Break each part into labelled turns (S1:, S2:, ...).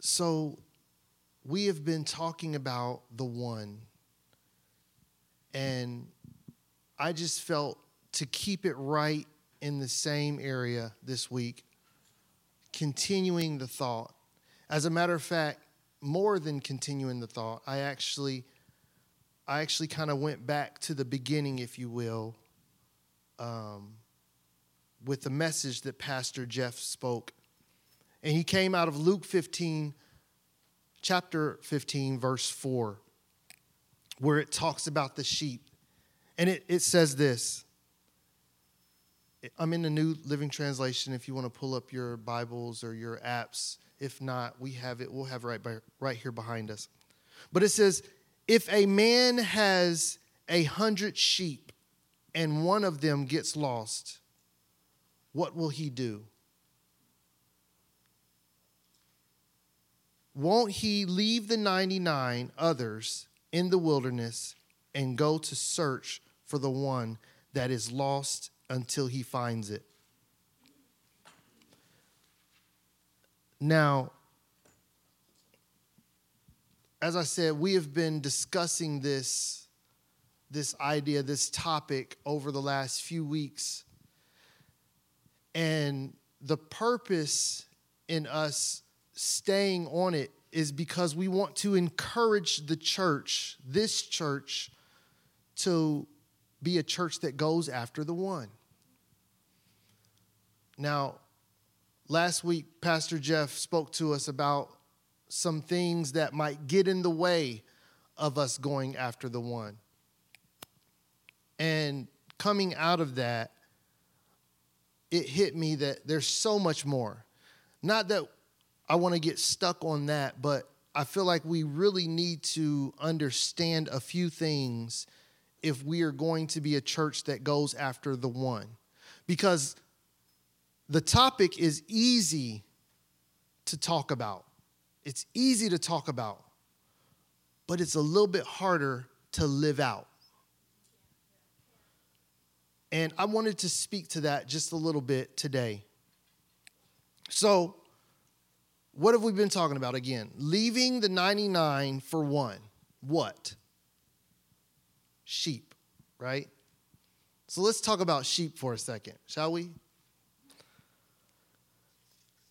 S1: So, we have been talking about the one, and I just felt to keep it right in the same area this week, continuing the thought. As a matter of fact, more than continuing the thought, I actually I actually kind of went back to the beginning, if you will, um, with the message that Pastor Jeff spoke. And he came out of Luke 15, chapter 15, verse 4, where it talks about the sheep. And it, it says this I'm in the New Living Translation if you want to pull up your Bibles or your apps. If not, we have it, we'll have it right, by, right here behind us. But it says, if a man has a hundred sheep and one of them gets lost, what will he do? Won't he leave the 99 others in the wilderness and go to search for the one that is lost until he finds it? Now, as I said, we have been discussing this, this idea, this topic over the last few weeks. And the purpose in us staying on it is because we want to encourage the church, this church, to be a church that goes after the one. Now, last week, Pastor Jeff spoke to us about some things that might get in the way of us going after the one. And coming out of that, it hit me that there's so much more. Not that I want to get stuck on that, but I feel like we really need to understand a few things if we are going to be a church that goes after the one. Because the topic is easy to talk about. It's easy to talk about, but it's a little bit harder to live out. And I wanted to speak to that just a little bit today. So, what have we been talking about again? Leaving the 99 for one. What? Sheep, right? So let's talk about sheep for a second, shall we?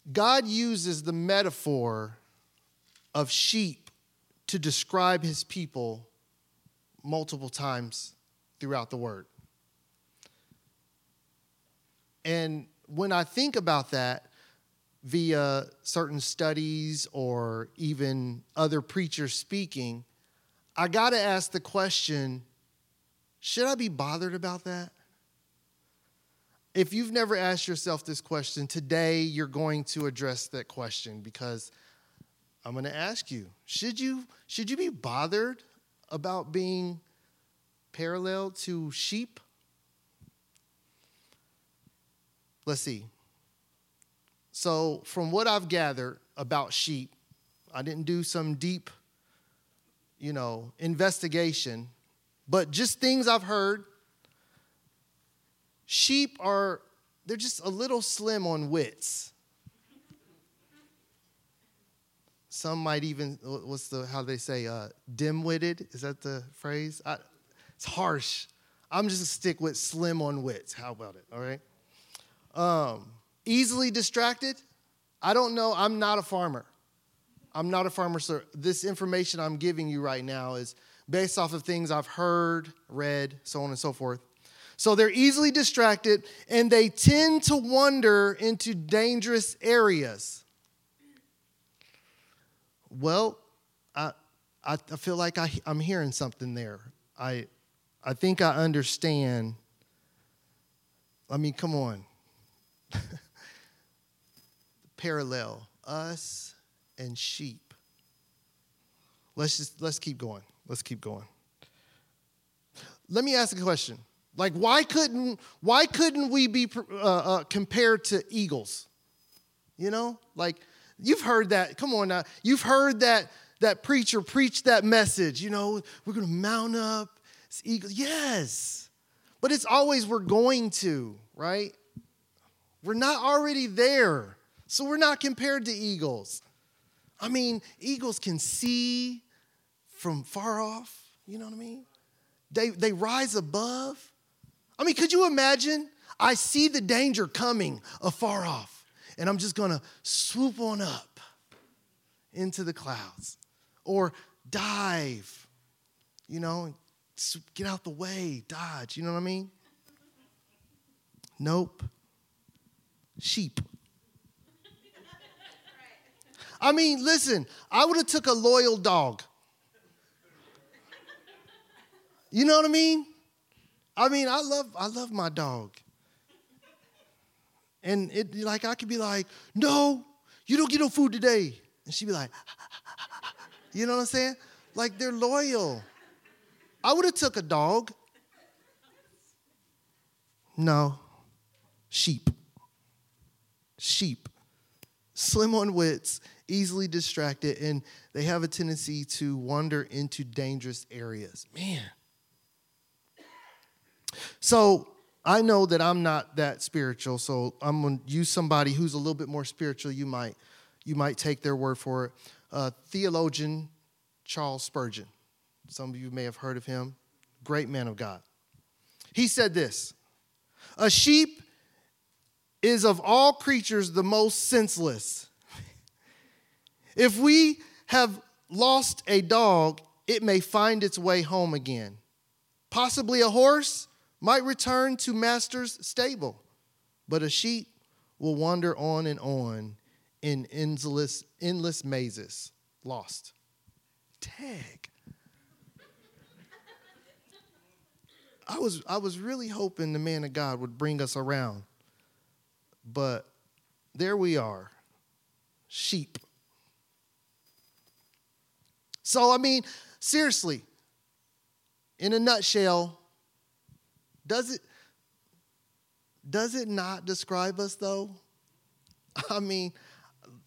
S1: God uses the metaphor of sheep to describe his people multiple times throughout the word. And when I think about that via certain studies or even other preachers speaking, I got to ask the question should I be bothered about that? If you've never asked yourself this question, today you're going to address that question because I'm going to ask you should you, should you be bothered about being parallel to sheep? Let's see. So, from what I've gathered about sheep, I didn't do some deep, you know, investigation, but just things I've heard. Sheep are, they're just a little slim on wits. Some might even, what's the, how they say, uh, dim witted? Is that the phrase? I, it's harsh. I'm just gonna stick with slim on wits. How about it? All right. Um, easily distracted. I don't know. I'm not a farmer. I'm not a farmer, sir. This information I'm giving you right now is based off of things I've heard, read, so on and so forth. So they're easily distracted and they tend to wander into dangerous areas. Well, I, I, feel like I, I'm hearing something there. I, I think I understand. I mean, come on. Parallel us and sheep. Let's just let's keep going. Let's keep going. Let me ask a question. Like, why couldn't why couldn't we be uh, uh, compared to eagles? You know, like You've heard that. Come on now. You've heard that that preacher preach that message. You know, we're to mount up. Eagles. Yes. But it's always we're going to, right? We're not already there. So we're not compared to eagles. I mean, eagles can see from far off, you know what I mean? They, they rise above. I mean, could you imagine? I see the danger coming afar off, and I'm just gonna swoop on up into the clouds or dive, you know, get out the way, dodge, you know what I mean? Nope. Sheep. I mean, listen, I would have took a loyal dog. You know what I mean? I mean, I love I love my dog. And it like I could be like, no, you don't get no food today. And she'd be like, you know what I'm saying? Like they're loyal. I would have took a dog. No. Sheep. Sheep. Slim on wits, easily distracted, and they have a tendency to wander into dangerous areas. Man. So I know that I'm not that spiritual, so I'm gonna use somebody who's a little bit more spiritual. You might, you might take their word for it. Uh, theologian Charles Spurgeon. Some of you may have heard of him. Great man of God. He said this A sheep is of all creatures the most senseless. If we have lost a dog, it may find its way home again. Possibly a horse might return to master's stable, but a sheep will wander on and on in endless, endless mazes, lost. Tag. I was, I was really hoping the man of God would bring us around, but there we are sheep. So, I mean, seriously, in a nutshell, does it does it not describe us though? I mean,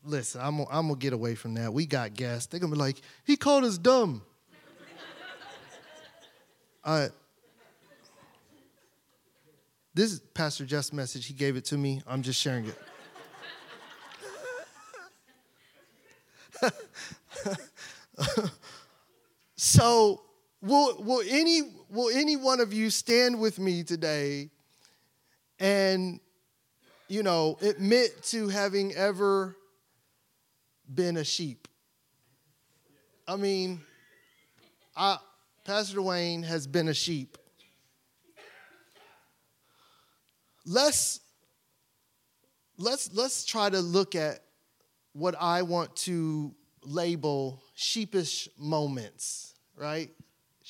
S1: listen, I'm, I'm gonna get away from that. We got guests. They're gonna be like, he called us dumb. uh, this is Pastor Jeff's message. He gave it to me. I'm just sharing it. so will, will, any, will any one of you stand with me today and, you know, admit to having ever been a sheep? I mean, I, Pastor Duane has been a sheep. Let's, let's, let's try to look at what I want to label sheepish moments, right?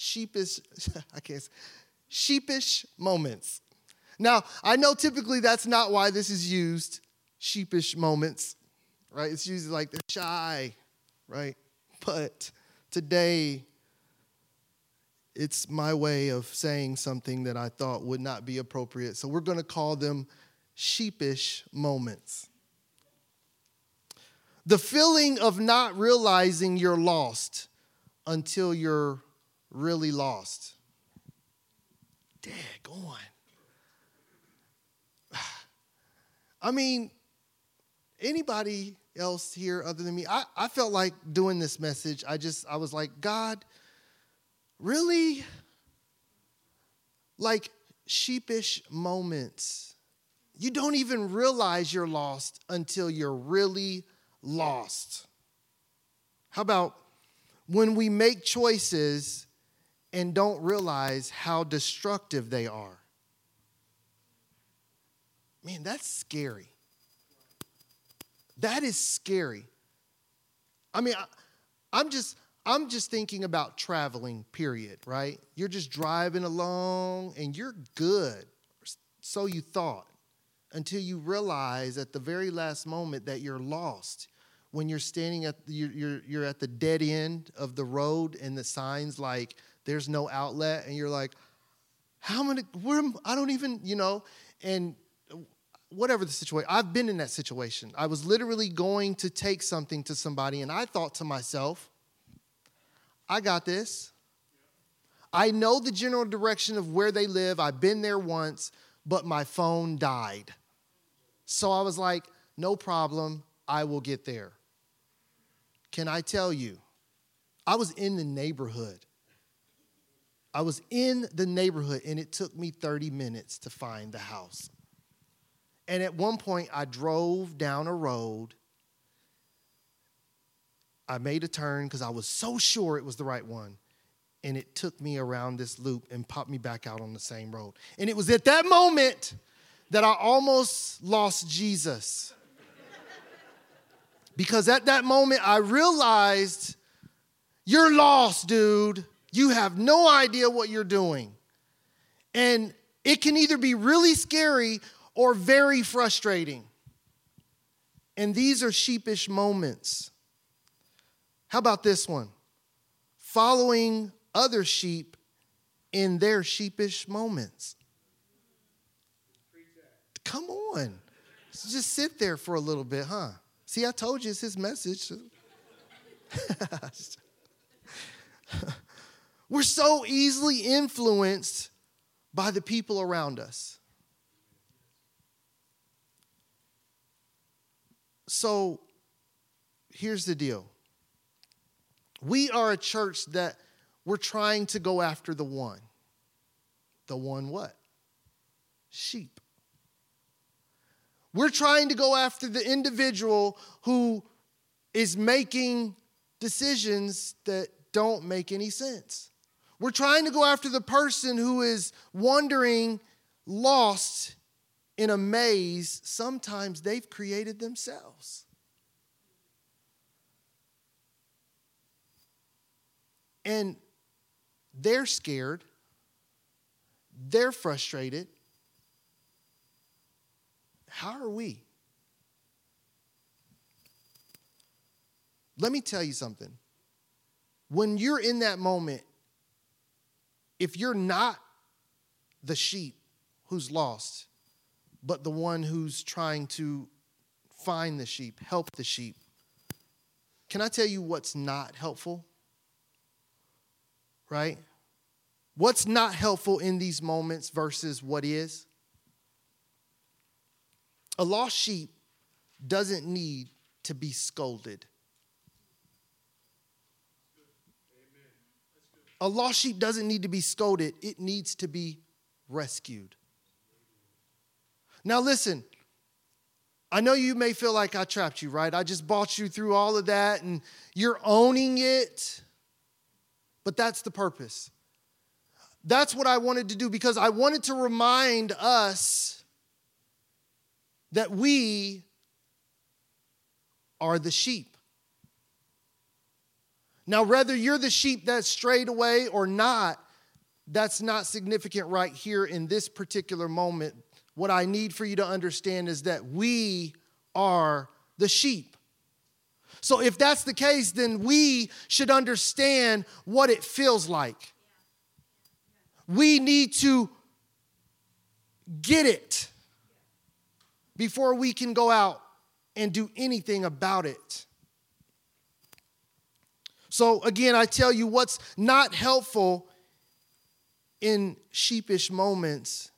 S1: sheepish, I can't, sheepish moments. Now, I know typically that's not why this is used, sheepish moments, right? It's usually like they're shy, right? But today, it's my way of saying something that I thought would not be appropriate. So we're going to call them sheepish moments. The feeling of not realizing you're lost until you're really lost. Dag on. I mean, anybody else here other than me? I, I felt like doing this message. I just, I was like, God, really? Like sheepish moments. You don't even realize you're lost until you're really lost. How about when we make choices and don't realize how destructive they are. Man, that's scary. That is scary. I mean, I, am just I'm just thinking about traveling, period, right? You're just driving along and you're good. So you thought until you realize at the very last moment that you're lost. When you're standing at you're, you're, you're at the dead end of the road and the signs like there's no outlet, and you're like, how many, where, I don't even, you know, and whatever the situation, I've been in that situation. I was literally going to take something to somebody, and I thought to myself, I got this. I know the general direction of where they live. I've been there once, but my phone died. So I was like, no problem, I will get there. can I tell you, I was in the neighborhood. I was in the neighborhood and it took me 30 minutes to find the house. And at one point, I drove down a road. I made a turn because I was so sure it was the right one. And it took me around this loop and popped me back out on the same road. And it was at that moment that I almost lost Jesus. because at that moment, I realized you're lost, dude. You have no idea what you're doing. And it can either be really scary or very frustrating. And these are sheepish moments. How about this one? Following other sheep in their sheepish moments. Come on. Just sit there for a little bit, huh? See, I told you it's his message. We're so easily influenced by the people around us. So here's the deal we are a church that we're trying to go after the one. The one what? Sheep. We're trying to go after the individual who is making decisions that don't make any sense. We're trying to go after the person who is wandering lost in a maze sometimes they've created themselves. And they're scared, they're frustrated. How are we? Let me tell you something. When you're in that moment, if you're not the sheep who's lost, but the one who's trying to find the sheep, help the sheep, can I tell you what's not helpful? Right? What's not helpful in these moments versus what is? A lost sheep doesn't need to be scolded. A lost sheep doesn't need to be scolded, it needs to be rescued. Now, listen, I know you may feel like I trapped you, right? I just bought you through all of that and you're owning it, but that's the purpose. That's what I wanted to do because I wanted to remind us that we are the sheep. Now, whether you're the sheep that strayed away or not, that's not significant right here in this particular moment. What I need for you to understand is that we are the sheep. So, if that's the case, then we should understand what it feels like. We need to get it before we can go out and do anything about it. So, again, I tell you what's not helpful in sheepish moments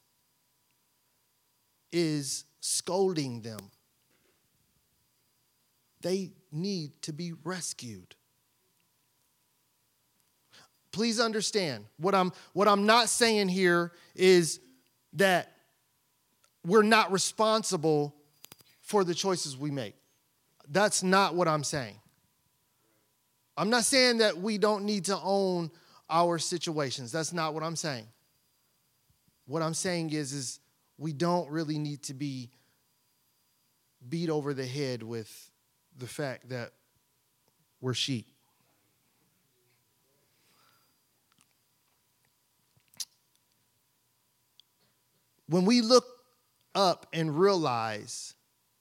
S1: is scolding them. They need to be rescued. Please understand what I'm, what I'm not saying here is that we're not responsible for the choices we make. That's not what I'm saying. I'm not saying that we don't need to own our situations. That's not what I'm saying. What I'm saying is, is we don't really need to be beat over the head with the fact that we're sheep. When we look up and realize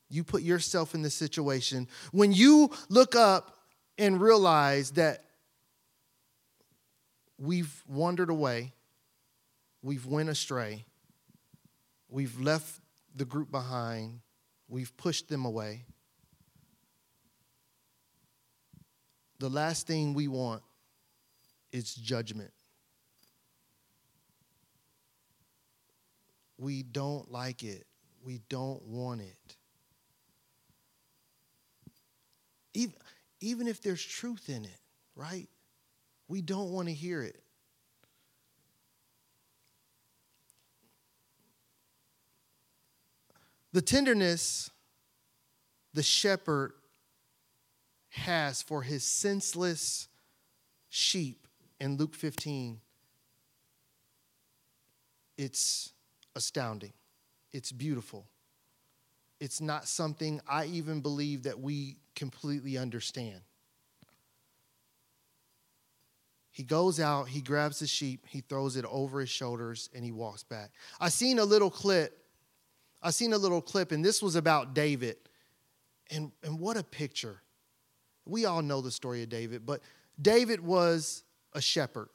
S1: you put yourself in the situation, when you look up and realize that we've wandered away, we've went astray, we've left the group behind, we've pushed them away. The last thing we want is judgment. We don't like it. We don't want it. Even, even if there's truth in it, right? We don't want to hear it. The tenderness the shepherd has for his senseless sheep in Luke 15, it's astounding. It's beautiful. It's not something I even believe that we completely understand. He goes out, he grabs the sheep, he throws it over his shoulders, and he walks back. I seen a little clip. I seen a little clip, and this was about David. And, and what a picture. We all know the story of David, but David was a shepherd.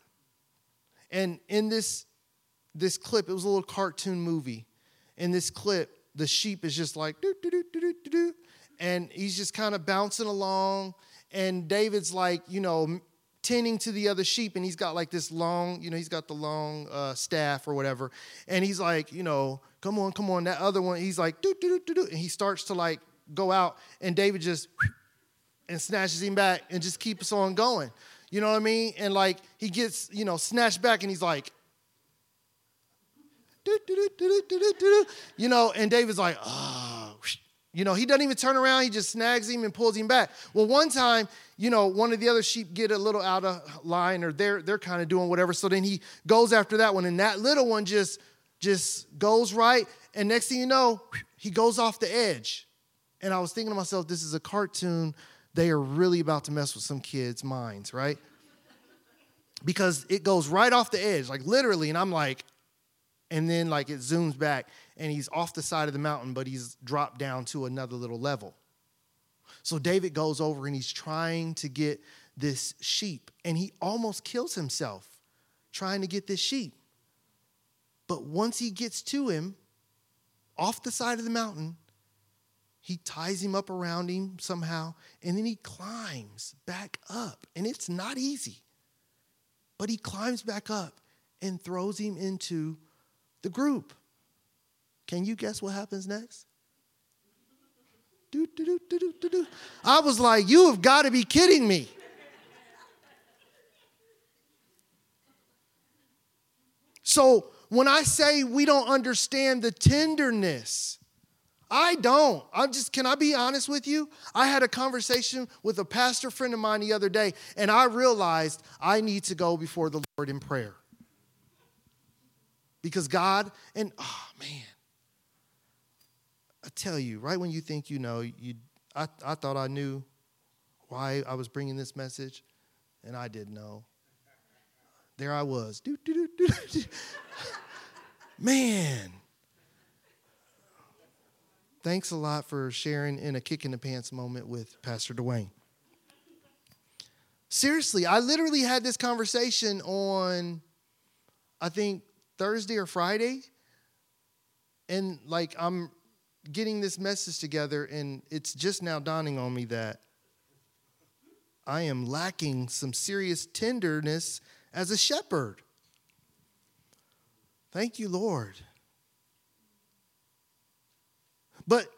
S1: And in this, this clip, it was a little cartoon movie. In this clip, the sheep is just like, doo, doo, doo, doo, doo, doo, and he's just kind of bouncing along. And David's like, you know, tending to the other sheep, and he's got like this long, you know, he's got the long uh, staff or whatever. And he's like, you know, come on, come on. That other one, he's like, doo, doo, doo, doo, and he starts to like go out, and David just and snatches him back and just keeps on going. You know what I mean? And like he gets, you know, snatched back, and he's like, you know, and David's like, oh, you know, he doesn't even turn around. He just snags him and pulls him back. Well, one time, you know, one of the other sheep get a little out of line, or they're they're kind of doing whatever. So then he goes after that one, and that little one just just goes right. And next thing you know, he goes off the edge. And I was thinking to myself, this is a cartoon. They are really about to mess with some kids' minds, right? Because it goes right off the edge, like literally. And I'm like, and then like it zooms back and he's off the side of the mountain, but he's dropped down to another little level. So David goes over and he's trying to get this sheep, and he almost kills himself trying to get this sheep. But once he gets to him, off the side of the mountain, he ties him up around him somehow, and then he climbs back up. And it's not easy, but he climbs back up and throws him into the group. Can you guess what happens next? Do, do, do, I was like, You have got to be kidding me. So when I say we don't understand the tenderness, I don't. I'm just, can I be honest with you? I had a conversation with a pastor friend of mine the other day, and I realized I need to go before the Lord in prayer. Because God, and oh man, I tell you, right when you think you know, you, I, I thought I knew why I was bringing this message, and I didn't know. There I was. Man. Thanks a lot for sharing in a kick in the pants moment with Pastor Duane. Seriously, I literally had this conversation on, I think, Thursday or Friday. And like, I'm getting this message together, and it's just now dawning on me that I am lacking some serious tenderness as a shepherd. Thank you, Lord. But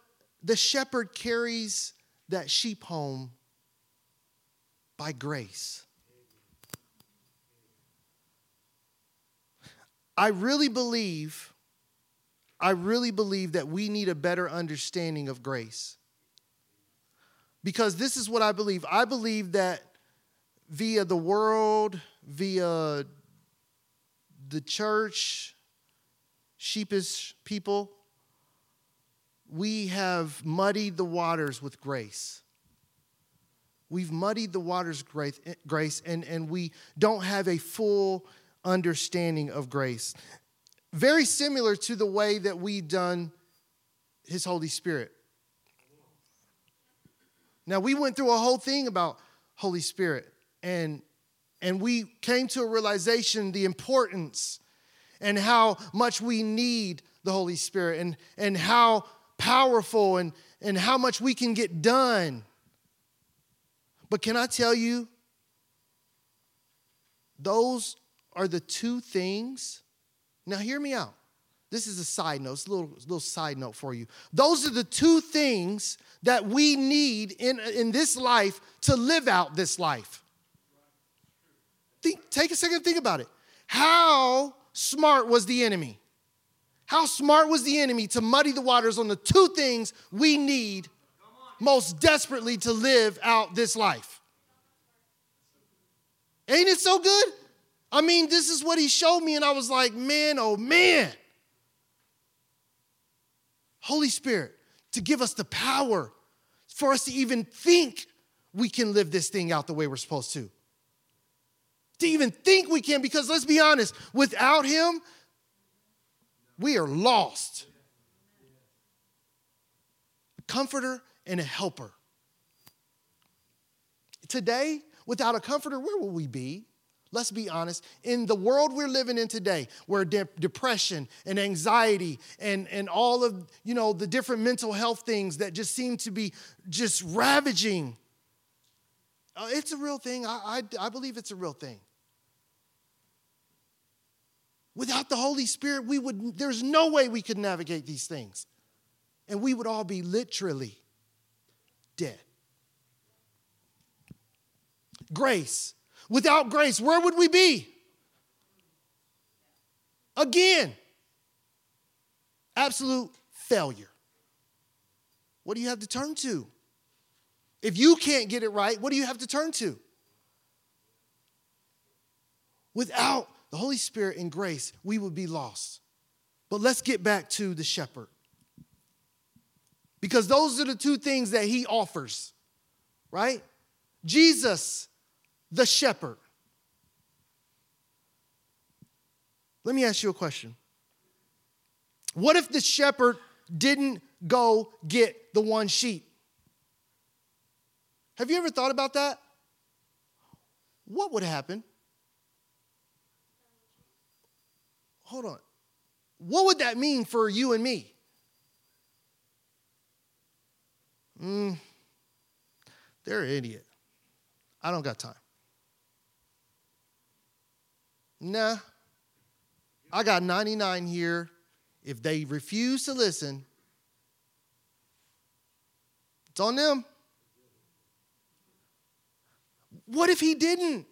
S1: the shepherd carries that sheep home by grace. I really believe, I really believe that we need a better understanding of grace. Because this is what I believe. I believe that via the world, via the church, sheepish people, we have muddied the waters with grace. We've muddied the waters grace, grace and, and we don't have a full understanding of grace. Very similar to the way that we done His Holy Spirit. Now, we went through a whole thing about Holy Spirit, and, and we came to a realization the importance and how much we need the Holy Spirit and, and how powerful and, and how much we can get done. But can I tell you, those are the two things. Now, hear me out. This is a side note, it's a little, little side note for you. Those are the two things that we need in, in this life to live out this life. Think, take a second think about it. How smart was the enemy? How smart was the enemy to muddy the waters on the two things we need most desperately to live out this life? Ain't it so good? I mean, this is what he showed me, and I was like, man, oh man. Holy Spirit, to give us the power for us to even think we can live this thing out the way we're supposed to. To even think we can, because let's be honest, without Him, we are lost. A comforter and a helper. Today, without a comforter, where will we be? Let's be honest. In the world we're living in today, where de- depression and anxiety and, and all of you know the different mental health things that just seem to be just ravaging, uh, it's a real thing. I, I, I believe it's a real thing. Without the Holy Spirit, we would, there's no way we could navigate these things. And we would all be literally dead. Grace Without grace, where would we be? Again, absolute failure. What do you have to turn to? If you can't get it right, what do you have to turn to? Without the Holy Spirit and grace, we would be lost. But let's get back to the shepherd. Because those are the two things that he offers, right? Jesus the shepherd. Let me ask you a question. What if the shepherd didn't go get the one sheep? Have you ever thought about that? What would happen? Hold on. What would that mean for you and me? Mm, they're an idiot. I don't got time. Nah, I got 99 here. If they refuse to listen, it's on them. What if he didn't?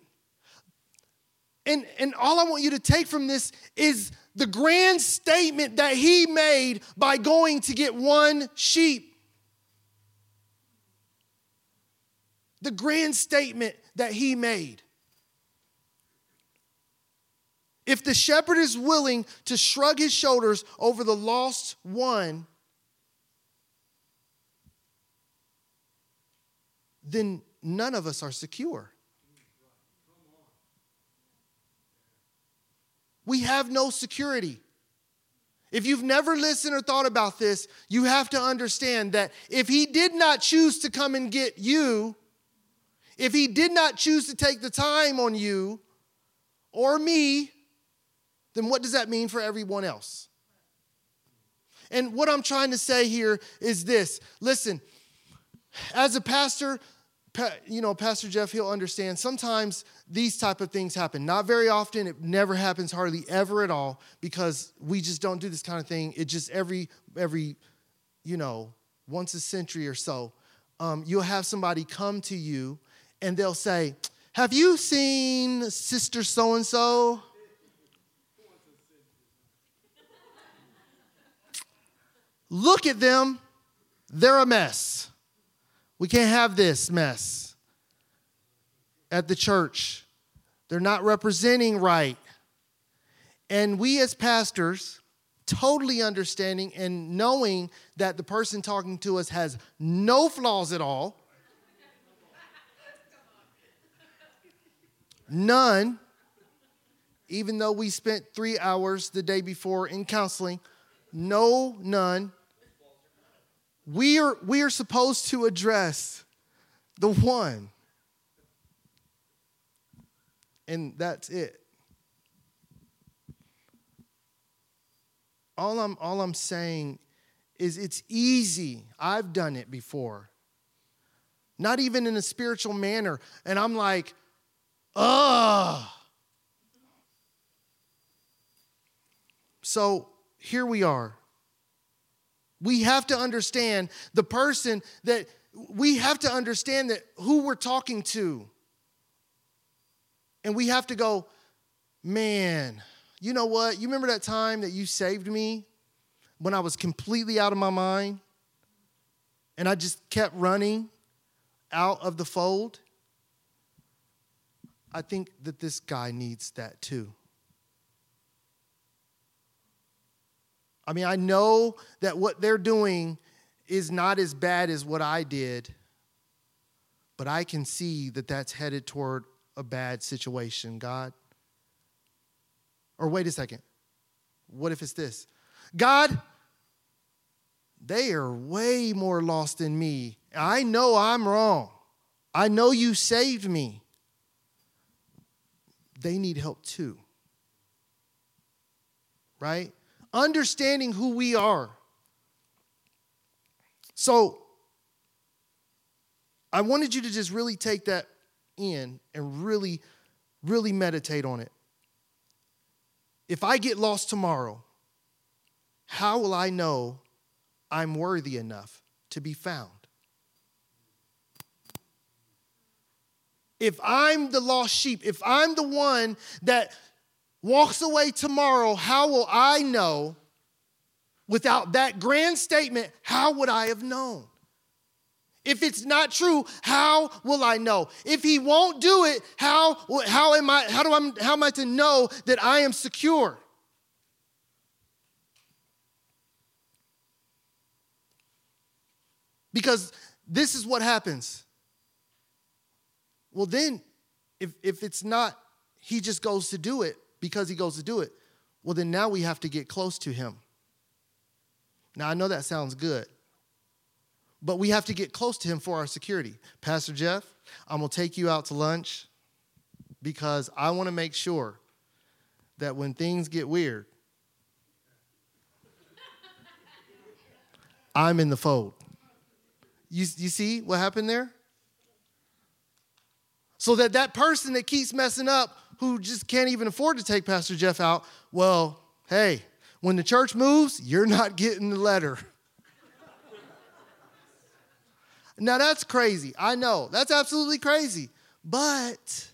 S1: And, and all I want you to take from this is the grand statement that he made by going to get one sheep. The grand statement that he made. If the shepherd is willing to shrug his shoulders over the lost one, then none of us are secure. We have no security. If you've never listened or thought about this, you have to understand that if he did not choose to come and get you, if he did not choose to take the time on you or me, then what does that mean for everyone else? And what I'm trying to say here is this listen, as a pastor, you know, Pastor Jeff, he'll understand sometimes these type of things happen. Not very often, it never happens hardly ever at all because we just don't do this kind of thing. It just every, every, you know, once a century or so, um, you'll have somebody come to you and they'll say, Have you seen Sister so and so? Look at them, they're a mess. We can't have this mess at the church. They're not representing right. And we as pastors, totally understanding and knowing that the person talking to us has no flaws at all, none, even though we spent three hours the day before in counseling, no, none. We are, we are supposed to address the one. And that's it. All I'm, all I'm saying is it's easy. I've done it before. Not even in a spiritual manner. And I'm like, ugh. So here we are. We have to understand the person that we have to understand that who we're talking to. And we have to go, man, you know what? You remember that time that you saved me when I was completely out of my mind and I just kept running out of the fold? I think that this guy needs that too. I mean, I know that what they're doing is not as bad as what I did, but I can see that that's headed toward a bad situation, God. Or wait a second. What if it's this? God, they are way more lost than me. I know I'm wrong. I know you saved me. They need help too. Right? Understanding who we are. So, I wanted you to just really take that in and really, really meditate on it. If I get lost tomorrow, how will I know I'm worthy enough to be found? If I'm the lost sheep, if I'm the one that walks away tomorrow, how will I know? Without that grand statement, how would I have known? If it's not true, how will I know? If he won't do it, how, how, am I, how, do I, how am I to know that I am secure? Because this is what happens. Well, then, if, if it's not, he just goes to do it because he goes to do it, well, then now we have to get close to him. Now, I know that sounds good but we have to get close to him for our security. Pastor Jeff, I'm going to take you out to lunch because I want to make sure that when things get weird, I'm in the fold. You, you see what happened there? So that that person that keeps messing up, who just can't even afford to take Pastor Jeff out, well, hey, when the church moves, you're not getting the letter. Now that's crazy. I know. That's absolutely crazy. But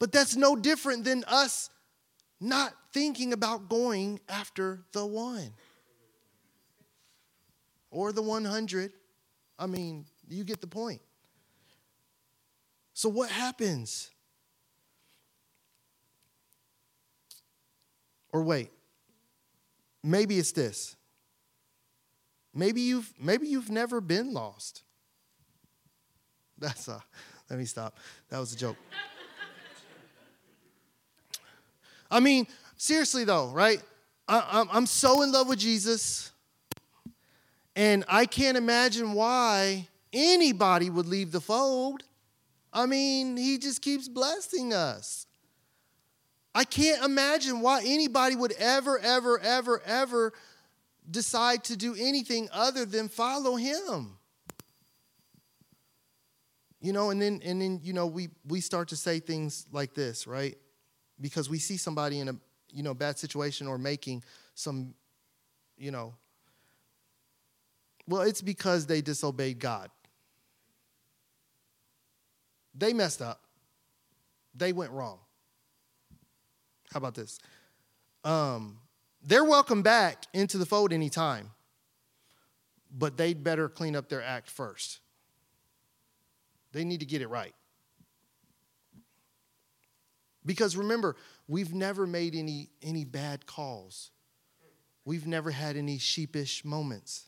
S1: but that's no different than us not thinking about going after the one or the 100. I mean, you get the point. So, what happens? Or wait, maybe it's this. Maybe you've maybe you've never been lost. That's a let me stop. That was a joke. I mean, seriously though, right? I, I'm so in love with Jesus, and I can't imagine why anybody would leave the fold. I mean, he just keeps blessing us. I can't imagine why anybody would ever, ever, ever, ever decide to do anything other than follow him. You know, and then and then you know we we start to say things like this, right? Because we see somebody in a you know bad situation or making some you know well, it's because they disobeyed God. They messed up. They went wrong. How about this? Um, they're welcome back into the fold anytime, but they'd better clean up their act first. They need to get it right. Because remember, we've never made any, any bad calls. We've never had any sheepish moments.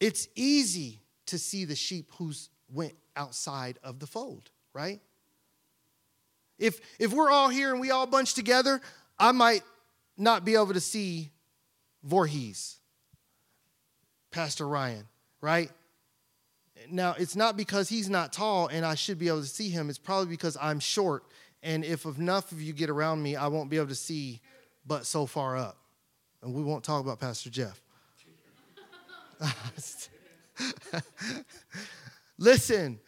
S1: It's easy to see the sheep who's went outside of the fold, right? If, if we're all here and we all bunch together, I might not be able to see Voorhees, Pastor Ryan, right? Now, it's not because he's not tall and I should be able to see him. It's probably because I'm short. And if enough of you get around me, I won't be able to see but so far up. And we won't talk about Pastor Jeff. Listen,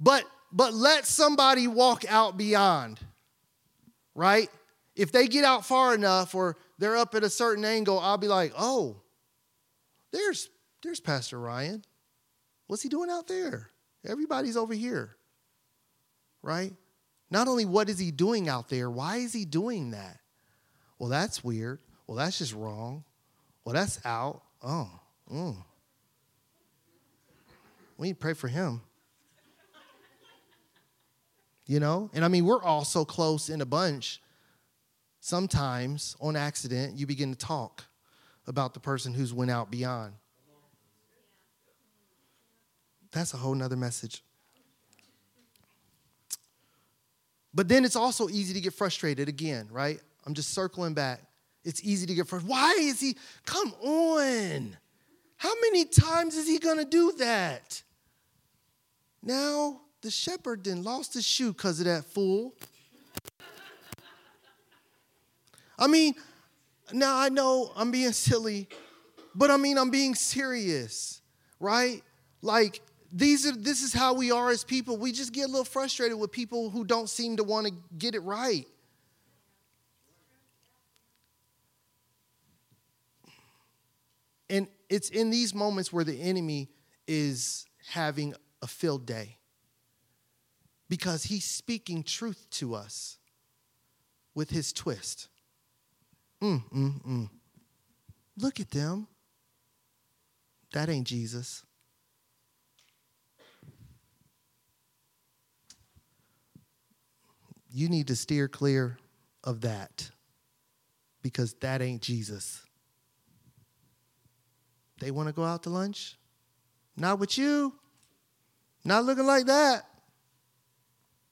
S1: but but let somebody walk out beyond, right? If they get out far enough or they're up at a certain angle, I'll be like, oh, there's, there's Pastor Ryan. What's he doing out there? Everybody's over here, right? Not only what is he doing out there, why is he doing that? Well, that's weird. Well, that's just wrong. Well, that's out. Oh, mm. We need to pray for him. You know? And I mean, we're all so close in a bunch. Sometimes, on accident, you begin to talk about the person who's went out beyond. That's a whole nother message. But then it's also easy to get frustrated again, right? I'm just circling back. It's easy to get frustrated. Why is he? Come on. How many times is he going to do that? Now, the shepherd then lost his shoe because of that fool. I mean, now I know I'm being silly, but I mean, I'm being serious, right? Like, these are this is how we are as people. We just get a little frustrated with people who don't seem to want to get it right. And it's in these moments where the enemy is having a field day because he's speaking truth to us with his twist. Mm, mm, mm. Look at them. That ain't Jesus. You need to steer clear of that because that ain't Jesus. They want to go out to lunch? Not with you. Not looking like that.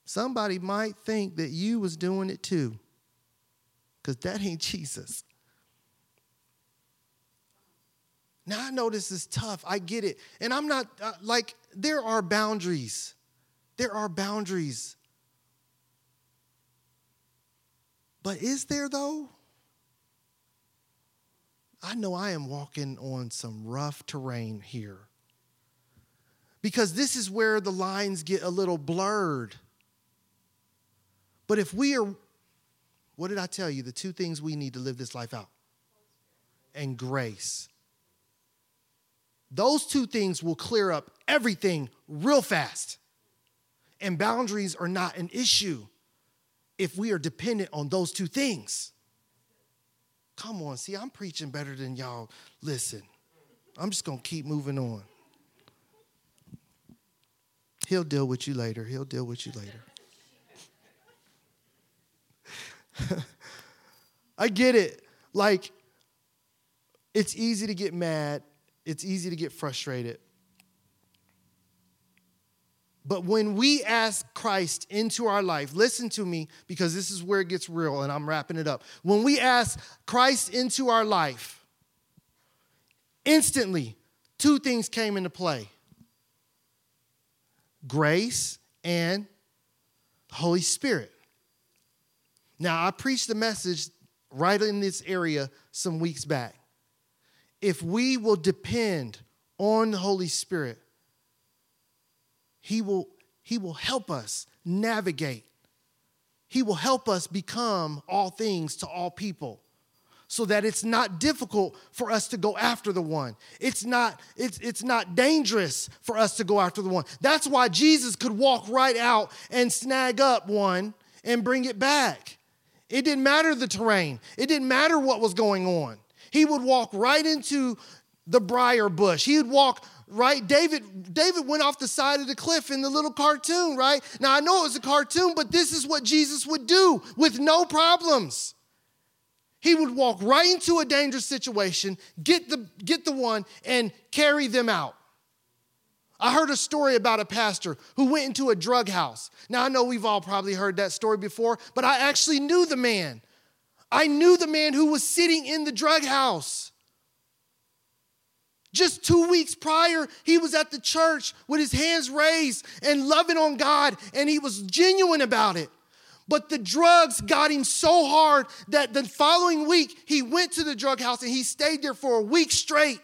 S1: Somebody might think that you was doing it too. Because that ain't Jesus. Now I know this is tough. I get it. And I'm not uh, like there are boundaries. There are boundaries. But is there though? I know I am walking on some rough terrain here. Because this is where the lines get a little blurred. But if we are, what did I tell you? The two things we need to live this life out and grace. Those two things will clear up everything real fast. And boundaries are not an issue if we are dependent on those two things. Come on, see, I'm preaching better than y'all. Listen, I'm just going to keep moving on. He'll deal with you later. He'll deal with you later. I get it. Like, it's easy to get mad, it's easy to get frustrated. But when we ask Christ into our life, listen to me because this is where it gets real and I'm wrapping it up. When we ask Christ into our life, instantly two things came into play grace and Holy Spirit. Now, I preached the message right in this area some weeks back. If we will depend on the Holy Spirit, he will, he will help us navigate. He will help us become all things to all people so that it's not difficult for us to go after the one. It's not, it's, it's not dangerous for us to go after the one. That's why Jesus could walk right out and snag up one and bring it back. It didn't matter the terrain, it didn't matter what was going on. He would walk right into the briar bush. He would walk right? David, David went off the side of the cliff in the little cartoon, right? Now I know it was a cartoon, but this is what Jesus would do with no problems. He would walk right into a dangerous situation, get the, get the one, and carry them out. I heard a story about a pastor who went into a drug house. Now, I know we've all probably heard that story before, but I actually knew the man. I knew the man who was sitting in the drug house. Just two weeks prior, he was at the church with his hands raised and loving on God, and he was genuine about it. But the drugs got him so hard that the following week, he went to the drug house and he stayed there for a week straight.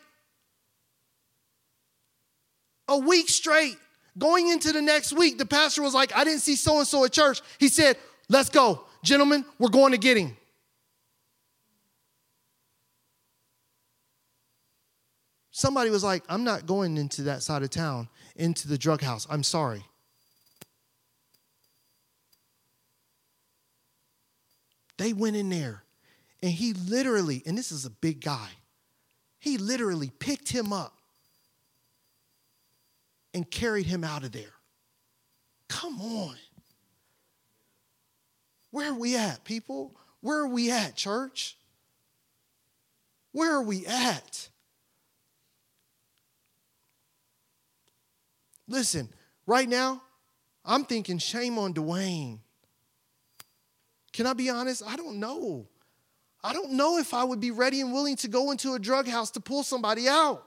S1: A week straight Going into the next week, the pastor was like, I didn't see so and so at church. He said, Let's go. Gentlemen, we're going to get him. Somebody was like, I'm not going into that side of town, into the drug house. I'm sorry. They went in there and he literally, and this is a big guy, he literally picked him up and carried him out of there. Come on. Where are we at, people? Where are we at, church? Where are we at? Listen, right now, I'm thinking shame on Duane. Can I be honest? I don't know. I don't know if I would be ready and willing to go into a drug house to pull somebody out.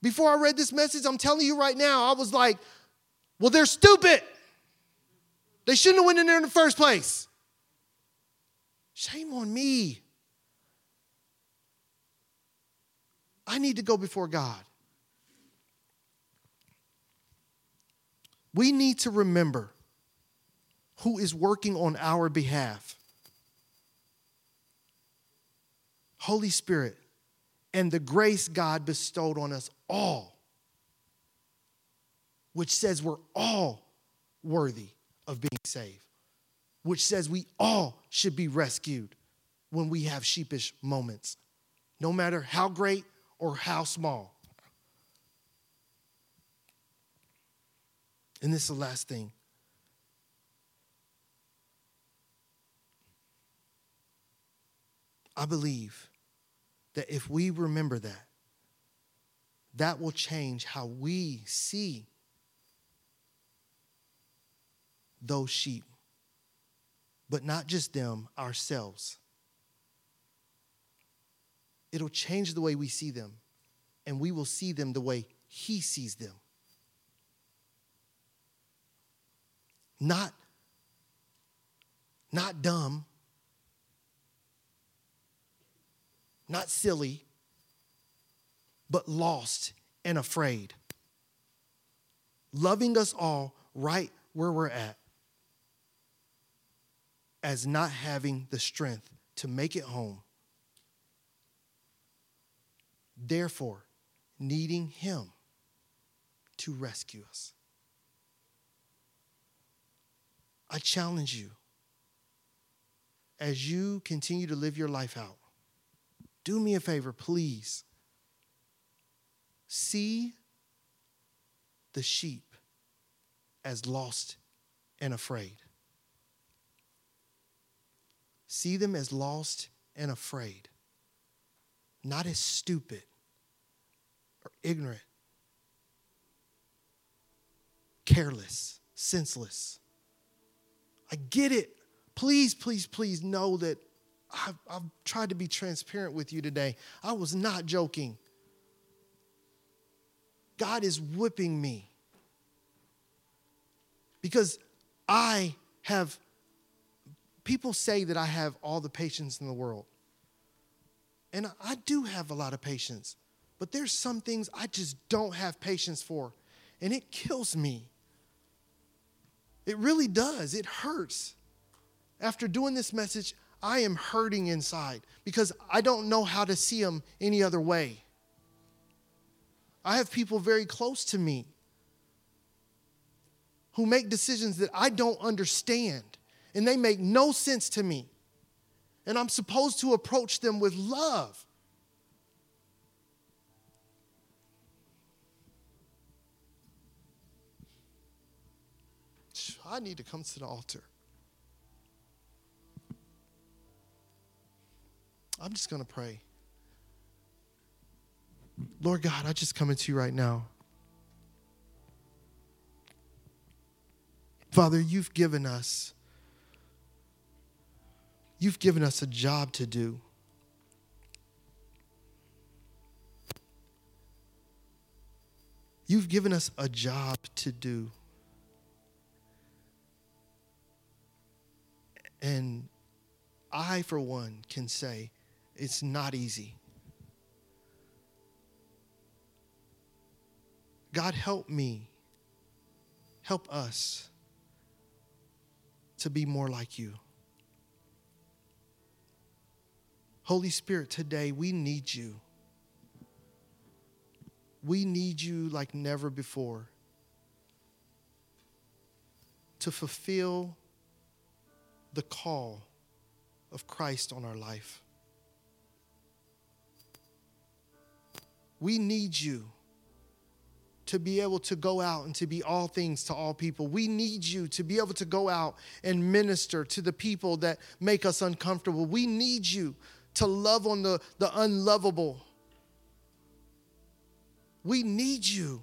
S1: Before I read this message, I'm telling you right now, I was like, well, they're stupid. They shouldn't have went in there in the first place. Shame on me. I need to go before God. We need to remember who is working on our behalf. Holy Spirit and the grace God bestowed on us all, which says we're all worthy of being saved, which says we all should be rescued when we have sheepish moments, no matter how great or how small. And this is the last thing. I believe that if we remember that, that will change how we see those sheep, but not just them, ourselves. It'll change the way we see them, and we will see them the way He sees them. Not, not dumb, not silly, but lost and afraid. Loving us all right where we're at, as not having the strength to make it home. Therefore, needing Him to rescue us. I challenge you as you continue to live your life out, do me a favor, please. See the sheep as lost and afraid. See them as lost and afraid, not as stupid or ignorant, careless, senseless. I get it. Please, please, please know that I've, I've, tried to be transparent with you today. I was not joking. God is whipping me because I have, people say that I have all the patience in the world. And I do have a lot of patience, but there's some things I just don't have patience for, and it kills me. It really does. It hurts. After doing this message, I am hurting inside because I don't know how to see them any other way. I have people very close to me who make decisions that I don't understand and they make no sense to me. And I'm supposed to approach them with love. I need to come to the altar. I'm just going to pray. Lord God, I just come into you right now. Father, you've given us you've given us a job to do. You've given us a job to do. And I, for one, can say it's not easy. God, help me. Help us to be more like you. Holy Spirit, today we need you. We need you like never before to fulfill the call of Christ on our life. We need you to be able to go out and to be all things to all people. We need you to be able to go out and minister to the people that make us uncomfortable. We need you to love on the, the unlovable. We need you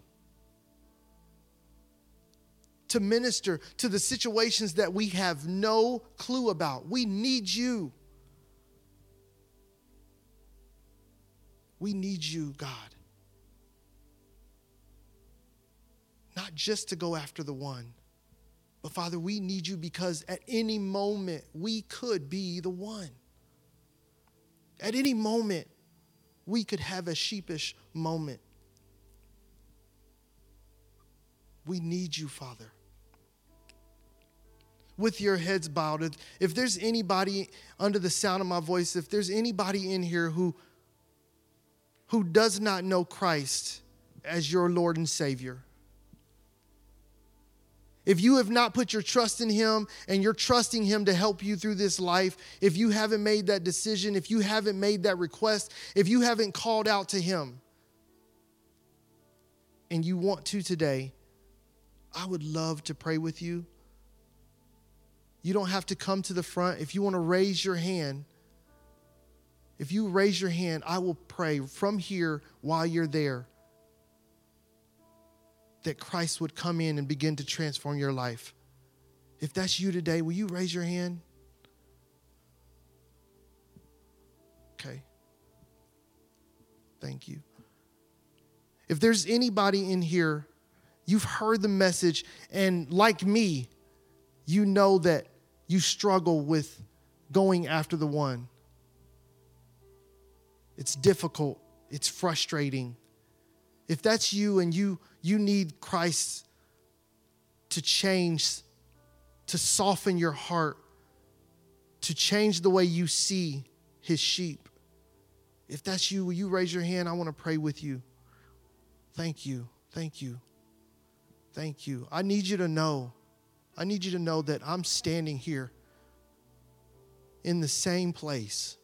S1: to minister to the situations that we have no clue about. We need you. We need you, God. Not just to go after the one, but Father, we need you because at any moment we could be the one. At any moment, we could have a sheepish moment. We need you, Father. With your heads bowed, if there's anybody under the sound of my voice, if there's anybody in here who, who does not know Christ as your Lord and Savior, if you have not put your trust in Him and you're trusting Him to help you through this life, if you haven't made that decision, if you haven't made that request, if you haven't called out to Him, and you want to today, I would love to pray with you. You don't have to come to the front. If you want to raise your hand, if you raise your hand, I will pray from here while you're there that Christ would come in and begin to transform your life. If that's you today, will you raise your hand? Okay. Thank you. If there's anybody in here, you've heard the message, and like me, you know that you struggle with going after the one. It's difficult, it's frustrating. If that's you and you you need Christ to change to soften your heart, to change the way you see his sheep. If that's you, will you raise your hand? I want to pray with you. Thank you. Thank you. Thank you. I need you to know, I need you to know that I'm standing here in the same place.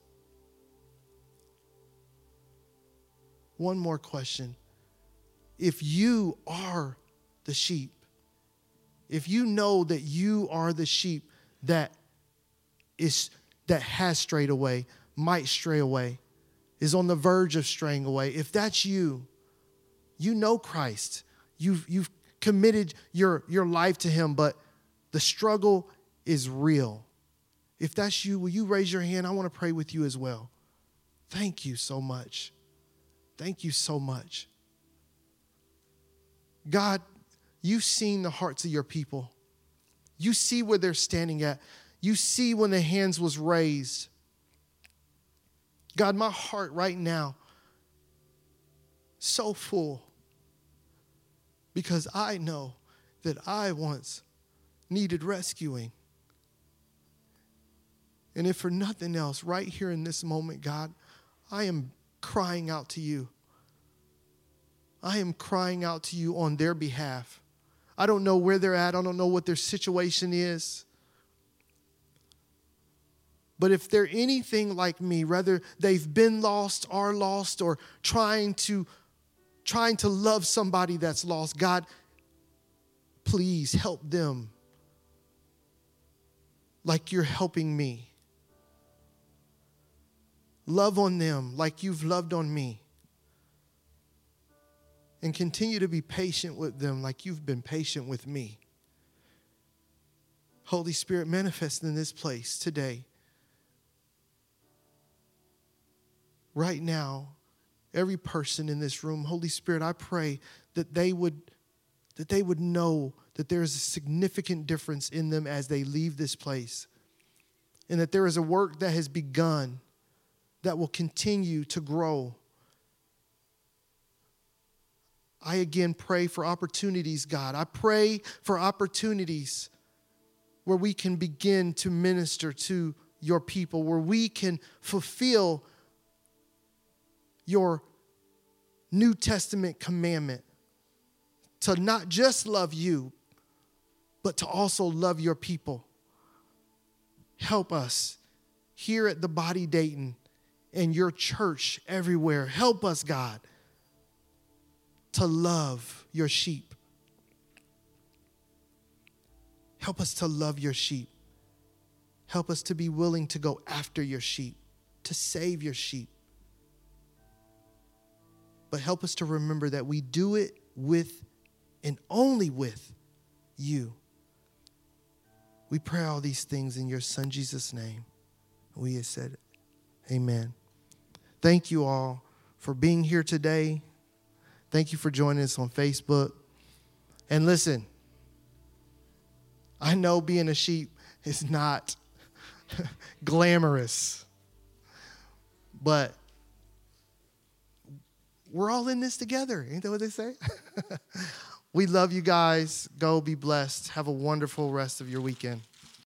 S1: One more question. If you are the sheep, if you know that you are the sheep that is that has strayed away, might stray away, is on the verge of straying away, if that's you, you know Christ. You've you've committed your, your life to him, but the struggle is real. If that's you, will you raise your hand? I want to pray with you as well. Thank you so much. Thank you so much. God, you've seen the hearts of your people. You see where they're standing at. You see when the hands was raised. God, my heart right now so full because I know that I once needed rescuing. And if for nothing else, right here in this moment, God, I am crying out to you. I am crying out to you on their behalf. I don't know where they're at, I don't know what their situation is. But if they're anything like me, whether they've been lost, are lost, or trying to trying to love somebody that's lost, God, please help them like you're helping me. Love on them like you've loved on me. And continue to be patient with them like you've been patient with me. Holy Spirit, manifest in this place today. Right now, every person in this room, Holy Spirit, I pray that they would that they would know that there is a significant difference in them as they leave this place. And that there is a work that has begun that will continue to grow. I again pray for opportunities, God. I pray for opportunities where we can begin to minister to your people, where we can fulfill your New Testament commandment to not just love you, but to also love your people. Help us here at the Body Dayton and your church everywhere. Help us, God, to love your sheep. Help us to love your sheep. Help us to be willing to go after your sheep, to save your sheep. But help us to remember that we do it with and only with you. We pray all these things in your Son Jesus' name. We have said, Amen. Thank you all for being here today. Thank you for joining us on Facebook. And listen, I know being a sheep is not glamorous, but we're all in this together. Ain't that what they say? we love you guys. Go be blessed. Have a wonderful rest of your weekend.